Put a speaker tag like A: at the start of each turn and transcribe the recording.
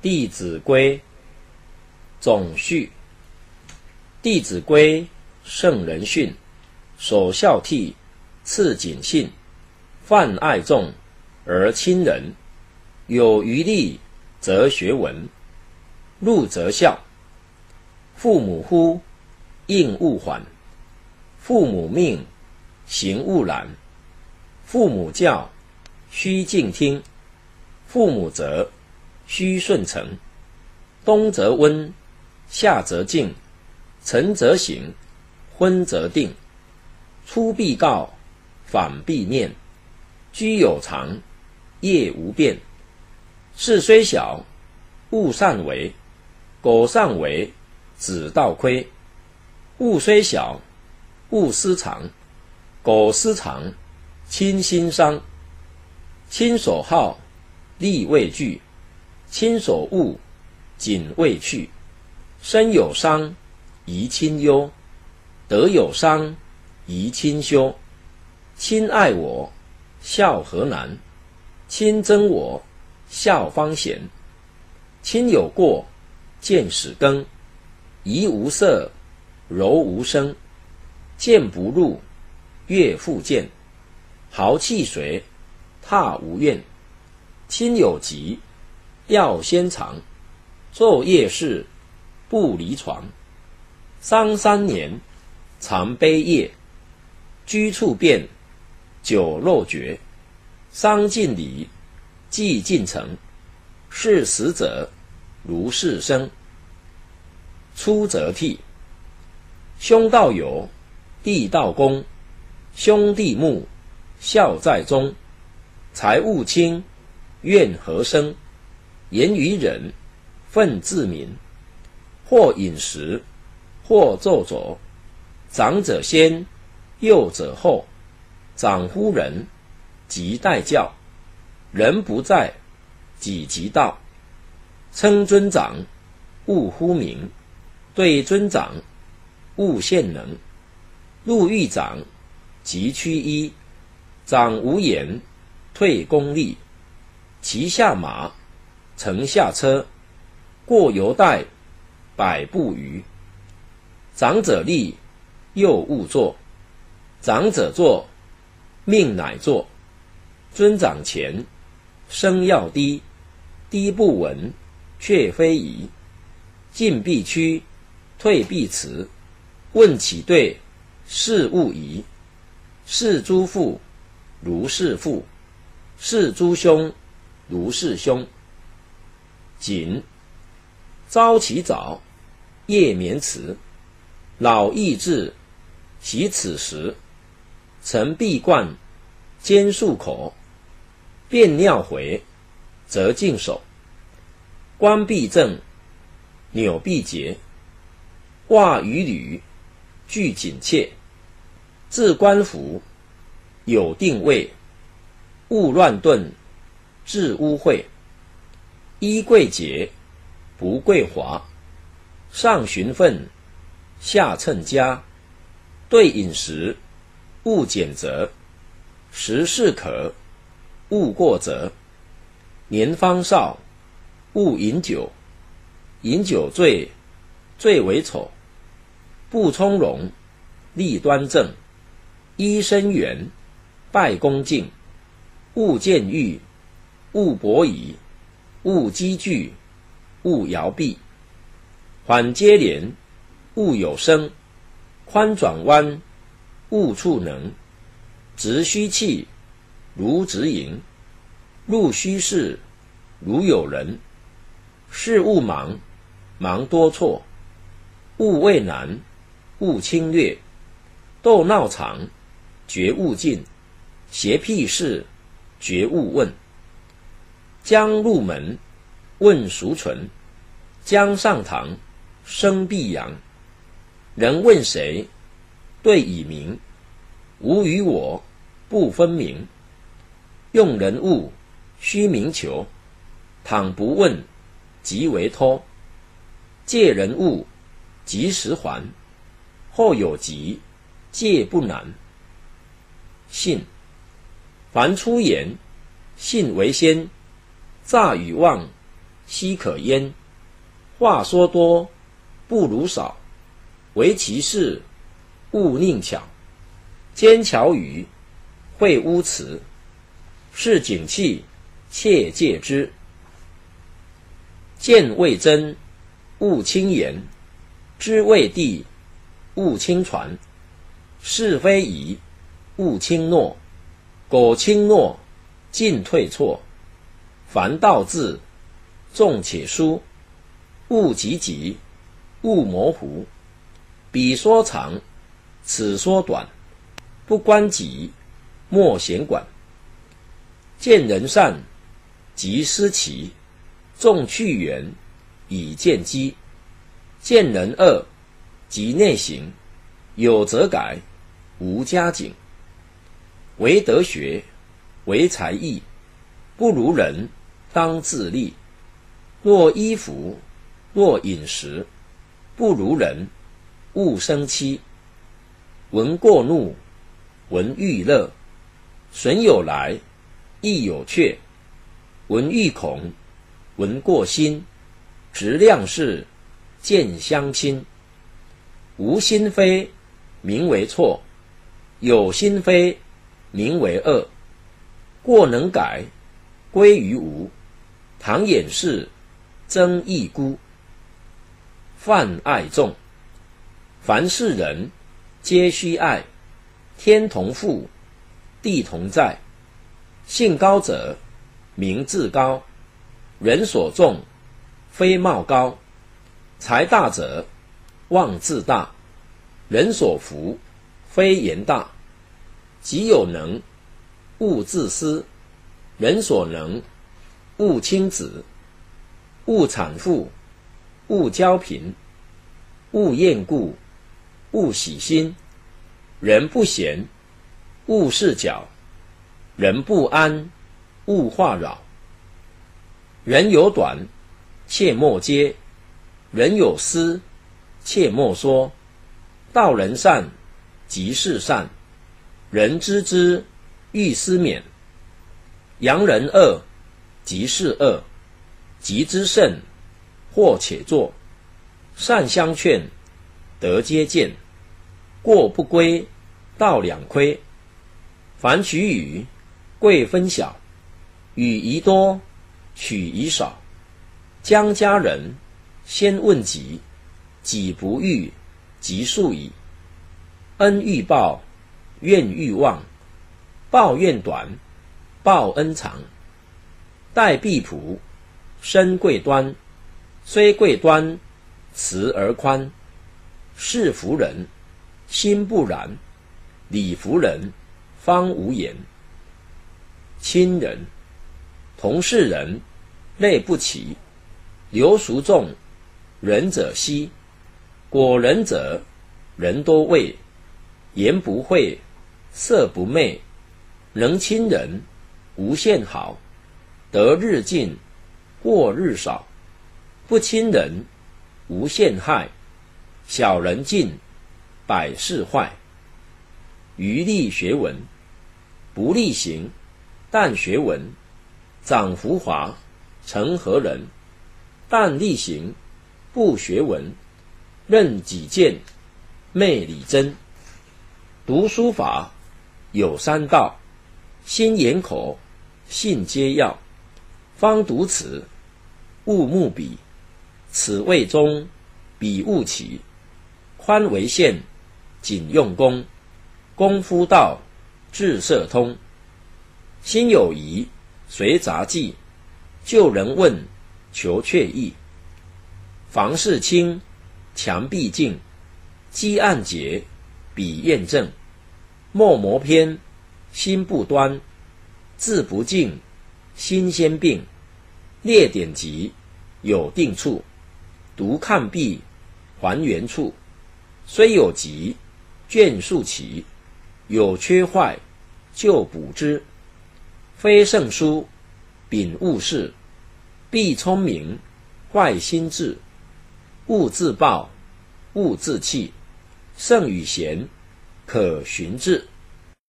A: 弟子规》总序，《弟子规》圣人训，首孝悌，次谨信，泛爱众而亲仁，有余力则学文，入则孝。父母呼，应勿缓；父母命，行勿懒；父母教，须敬听；父母责，须顺承。冬则温，夏则静，晨则省，昏则定。出必告，反必面。居有常，业无变。事虽小，勿擅为；苟擅为，子道亏。物虽小，勿私藏；苟私藏，亲心伤。亲所好，力未惧；亲所恶，谨未去。身有伤，贻亲忧；德有伤，贻亲羞。亲爱我，孝何难；亲憎我，孝方贤。亲有过，见使更。怡无色，柔无声，谏不入，悦复谏。豪气随，踏无怨。亲有疾，药先尝。昼夜侍，不离床。丧三年，常悲夜。居处变，酒肉绝。丧尽礼，祭尽诚。事死者，如事生。出则悌。兄道友，弟道恭。兄弟睦，孝在中。财物轻，怨何生？言语忍。愤自泯，或饮食，或坐走。长者先，幼者后。长呼人，即待教。人不在，己即到。称尊长，勿呼名。对尊长，勿献能。入狱长，即趋揖。长无言，退公立。骑下马，乘下车。过犹待，百步余。长者立，幼勿坐；长者坐，命乃坐。尊长前，声要低，低不闻，却非宜。进必趋，退必迟。问起对，事勿疑。事诸父，如是父；事诸兄，如是兄。谨。朝起早，夜眠迟。老易至，习此时。晨必冠，兼漱口。便尿回，则净手。冠必正，纽必结。袜与履，俱紧切。置冠服，有定位。勿乱顿，致污秽。衣贵洁。不贵华，上循分，下称家。对饮食，勿拣择；食适可，勿过则。年方少，勿饮酒；饮酒醉，最为丑。不从容，立端正。揖生圆，拜恭敬。勿见欲，勿博疑，勿积聚。勿摇臂，缓接连，勿有声；宽转弯，勿触能。直虚气，如直盈；入虚室，如有人。事勿忙，忙多错；勿畏难，勿侵略。斗闹场，绝勿近；邪僻事，绝勿问。将入门。问孰存？将上堂，生必扬。人问谁？对以明。吾与我，不分明。用人物，须明求。倘不问，即为托。借人物，及时还。后有急，借不难。信，凡出言，信为先。诈与妄。奚可焉？话说多，不如少。唯其事，勿佞巧。奸巧语，会污词。是景气，切戒之。见未真，勿轻言；知未地，勿轻传。是非疑，勿轻诺。苟轻诺，进退错。凡道字，重且疏。勿急急，勿模糊。彼说长，此说短。不关己，莫闲管。见人善，即思齐。众去远，以见机；见人恶，即内省。有则改，无加警。唯德学，唯才艺，不如人，当自砺。若衣服，若饮食，不如人，勿生戚。闻过怒，闻欲乐，损有来，亦有却。闻欲恐。闻过心，直量事，见相亲。无心非，名为错；有心非，名为恶。过能改，归于无。唐掩饰，曾益孤。泛爱众，凡是人，皆须爱。天同覆，地同在。性高者，名自高。人所重，非貌高；财大者，望自大；人所服，非言大。己有能，勿自私；人所能，勿轻子；勿产妇，勿交贫；勿厌故，勿喜新。人不闲，勿事搅；人不安，勿话扰。人有短，切莫揭；人有私，切莫说。道人善，即是善；人知之，欲思勉。扬人恶，即是恶；即之甚，或且作。善相劝，德皆见；过不归，道两亏。凡取与，贵分晓；与宜多。取宜少，将家人先问己，己不欲，即速矣。恩欲报，怨欲忘，报怨短，报恩长。待必朴，身贵端，虽贵端，慈而宽。事服人，心不然；礼服人，方无言。亲人。同是人，类不齐。流俗众，仁者稀。果仁者，人多畏。言不讳，色不昧。能亲人，无限好。得日进，过日少。不亲人，无限害。小人进，百事坏。余力学文，不力行，但学文。长浮华，成何人？但力行，不学文。任己见，昧理真。读书法，有三道：心眼口，信皆要。方读此，勿目彼。此谓中，彼勿起。宽为限，谨用功。功夫道，智色通。心有疑。随杂记，救人问，求却意。房事清，墙壁净，积案结，笔验证。墨磨偏，心不端；字不净，新鲜病。列典籍，有定处；读看毕，还原处。虽有急，卷数齐；有缺坏，就补之。非圣书，秉勿事；必聪明，坏心智。勿自暴，勿自弃。圣与贤，可循志。